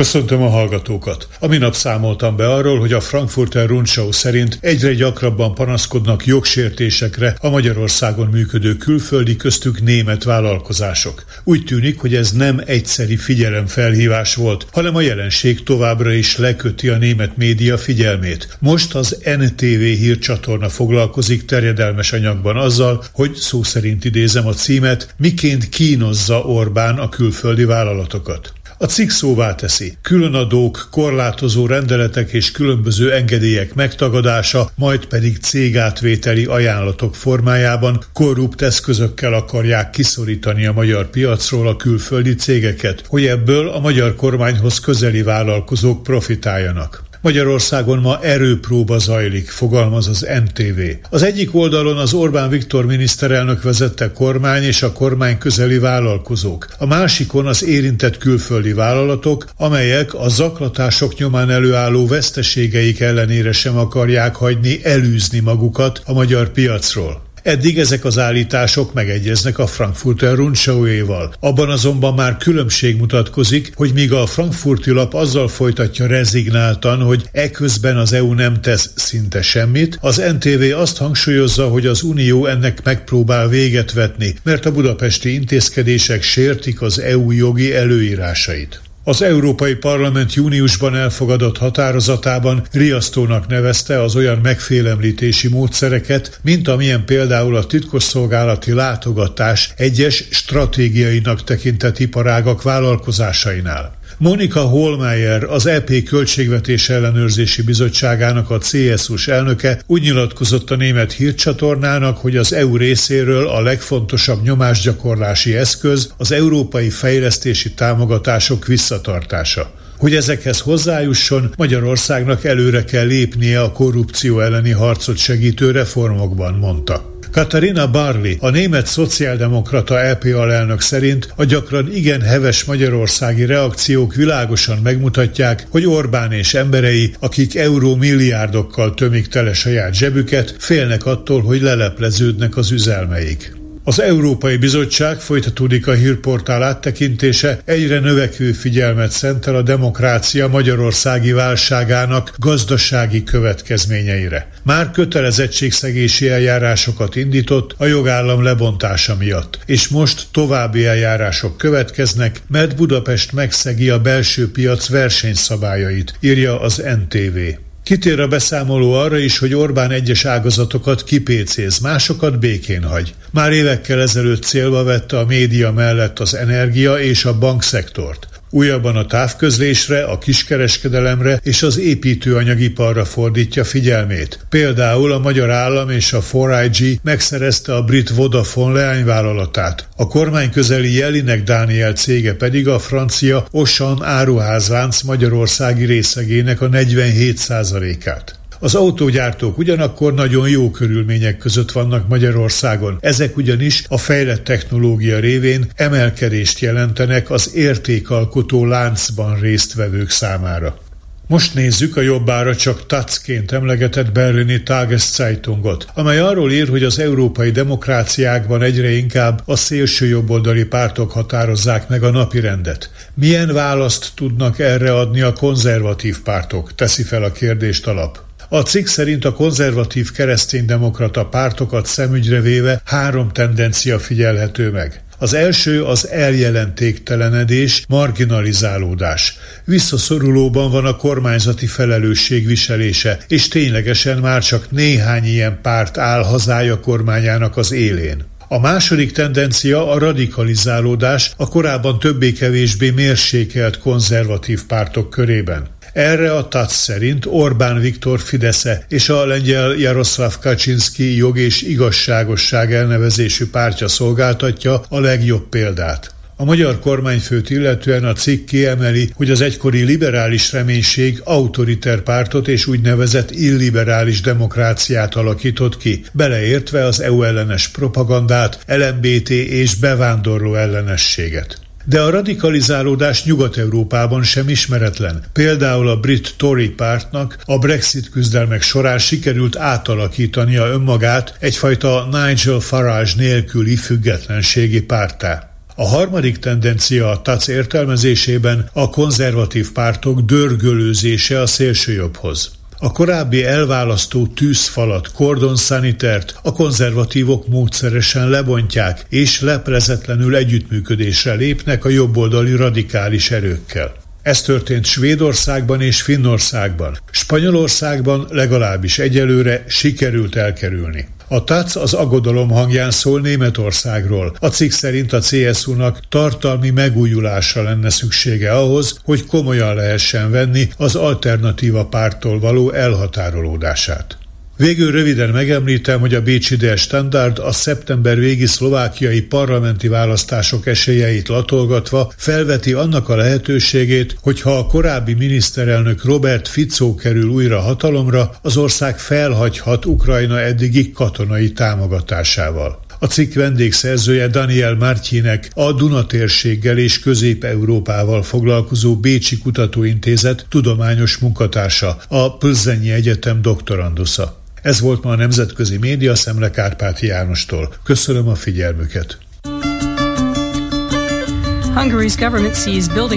Köszöntöm a hallgatókat. A minap számoltam be arról, hogy a Frankfurter Rundschau szerint egyre gyakrabban panaszkodnak jogsértésekre a Magyarországon működő külföldi köztük német vállalkozások. Úgy tűnik, hogy ez nem egyszeri figyelemfelhívás volt, hanem a jelenség továbbra is leköti a német média figyelmét. Most az NTV hírcsatorna foglalkozik terjedelmes anyagban azzal, hogy szó szerint idézem a címet, miként kínozza Orbán a külföldi vállalatokat. A cikk szóvá teszi. Különadók, korlátozó rendeletek és különböző engedélyek megtagadása, majd pedig cégátvételi ajánlatok formájában korrupt eszközökkel akarják kiszorítani a magyar piacról a külföldi cégeket, hogy ebből a magyar kormányhoz közeli vállalkozók profitáljanak. Magyarországon ma erőpróba zajlik, fogalmaz az NTV. Az egyik oldalon az Orbán Viktor miniszterelnök vezette kormány és a kormány közeli vállalkozók. A másikon az érintett külföldi vállalatok, amelyek a zaklatások nyomán előálló veszteségeik ellenére sem akarják hagyni elűzni magukat a magyar piacról. Eddig ezek az állítások megegyeznek a Frankfurter Rundschau-éval. Abban azonban már különbség mutatkozik, hogy míg a frankfurti lap azzal folytatja rezignáltan, hogy eközben az EU nem tesz szinte semmit, az NTV azt hangsúlyozza, hogy az Unió ennek megpróbál véget vetni, mert a budapesti intézkedések sértik az EU jogi előírásait. Az Európai Parlament júniusban elfogadott határozatában riasztónak nevezte az olyan megfélemlítési módszereket, mint amilyen például a titkosszolgálati látogatás egyes stratégiainak tekintett iparágak vállalkozásainál. Monika Holmeyer, az EP Költségvetés Ellenőrzési Bizottságának a CSU-s elnöke úgy nyilatkozott a német hírcsatornának, hogy az EU részéről a legfontosabb nyomásgyakorlási eszköz az európai fejlesztési támogatások visszatartása. Hogy ezekhez hozzájusson, Magyarországnak előre kell lépnie a korrupció elleni harcot segítő reformokban, mondta. Katarina Barley, a német szociáldemokrata EP alelnök szerint a gyakran igen heves magyarországi reakciók világosan megmutatják, hogy Orbán és emberei, akik euró milliárdokkal tömik tele saját zsebüket, félnek attól, hogy lelepleződnek az üzelmeik. Az Európai Bizottság folytatódik a hírportál áttekintése, egyre növekvő figyelmet szentel a demokrácia magyarországi válságának gazdasági következményeire. Már kötelezettségszegési eljárásokat indított a jogállam lebontása miatt, és most további eljárások következnek, mert Budapest megszegi a belső piac versenyszabályait, írja az NTV. Kitér a beszámoló arra is, hogy Orbán egyes ágazatokat kipécéz, másokat békén hagy. Már évekkel ezelőtt célba vette a média mellett az energia és a bankszektort. Újabban a távközlésre, a kiskereskedelemre és az építőanyagiparra fordítja figyelmét. Például a magyar állam és a 4IG megszerezte a brit Vodafone leányvállalatát. A kormány közeli Jelinek Dániel cége pedig a francia Osan áruházlánc magyarországi részegének a 47%-át. Az autógyártók ugyanakkor nagyon jó körülmények között vannak Magyarországon. Ezek ugyanis a fejlett technológia révén emelkedést jelentenek az értékalkotó láncban résztvevők számára. Most nézzük a jobbára csak tacként emlegetett berlini Tageszeitungot, amely arról ír, hogy az európai demokráciákban egyre inkább a szélső jobboldali pártok határozzák meg a napi rendet. Milyen választ tudnak erre adni a konzervatív pártok? Teszi fel a kérdést alap. A cikk szerint a konzervatív kereszténydemokrata pártokat szemügyre véve három tendencia figyelhető meg. Az első az eljelentéktelenedés, marginalizálódás. Visszaszorulóban van a kormányzati felelősség viselése, és ténylegesen már csak néhány ilyen párt áll hazája kormányának az élén. A második tendencia a radikalizálódás a korábban többé-kevésbé mérsékelt konzervatív pártok körében. Erre a TAC szerint Orbán Viktor Fidesze és a lengyel Jaroszláv Kaczynski jog és igazságosság elnevezésű pártja szolgáltatja a legjobb példát. A magyar kormányfőt illetően a cikk kiemeli, hogy az egykori liberális reménység autoriter pártot és úgynevezett illiberális demokráciát alakított ki, beleértve az EU ellenes propagandát, LMBT és bevándorló ellenességet. De a radikalizálódás Nyugat-Európában sem ismeretlen. Például a brit Tory pártnak a Brexit küzdelmek során sikerült átalakítania önmagát egyfajta Nigel Farage nélküli függetlenségi pártá. A harmadik tendencia a TAC értelmezésében a konzervatív pártok dörgölőzése a szélsőjobbhoz. A korábbi elválasztó tűzfalat, kordon szanitert a konzervatívok módszeresen lebontják, és leprezetlenül együttműködésre lépnek a jobboldali radikális erőkkel. Ez történt Svédországban és Finnországban. Spanyolországban legalábbis egyelőre sikerült elkerülni. A TAC az aggodalom hangján szól Németországról. A cikk szerint a CSU-nak tartalmi megújulásra lenne szüksége ahhoz, hogy komolyan lehessen venni az alternatíva pártól való elhatárolódását. Végül röviden megemlítem, hogy a Bécsi Der Standard a szeptember végi szlovákiai parlamenti választások esélyeit latolgatva felveti annak a lehetőségét, hogy ha a korábbi miniszterelnök Robert Fico kerül újra hatalomra, az ország felhagyhat Ukrajna eddigi katonai támogatásával. A cikk vendégszerzője Daniel Martyinek a Dunatérséggel és Közép-Európával foglalkozó Bécsi Kutatóintézet tudományos munkatársa, a Plzenyi Egyetem doktorandusza. Ez volt ma a Nemzetközi Média Szemle Kárpáti Jánostól. Köszönöm a figyelmüket.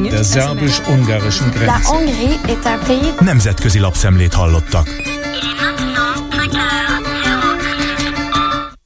Der szerbus-ungarischen Grenze. Nemzetközi lapszemlét hallottak.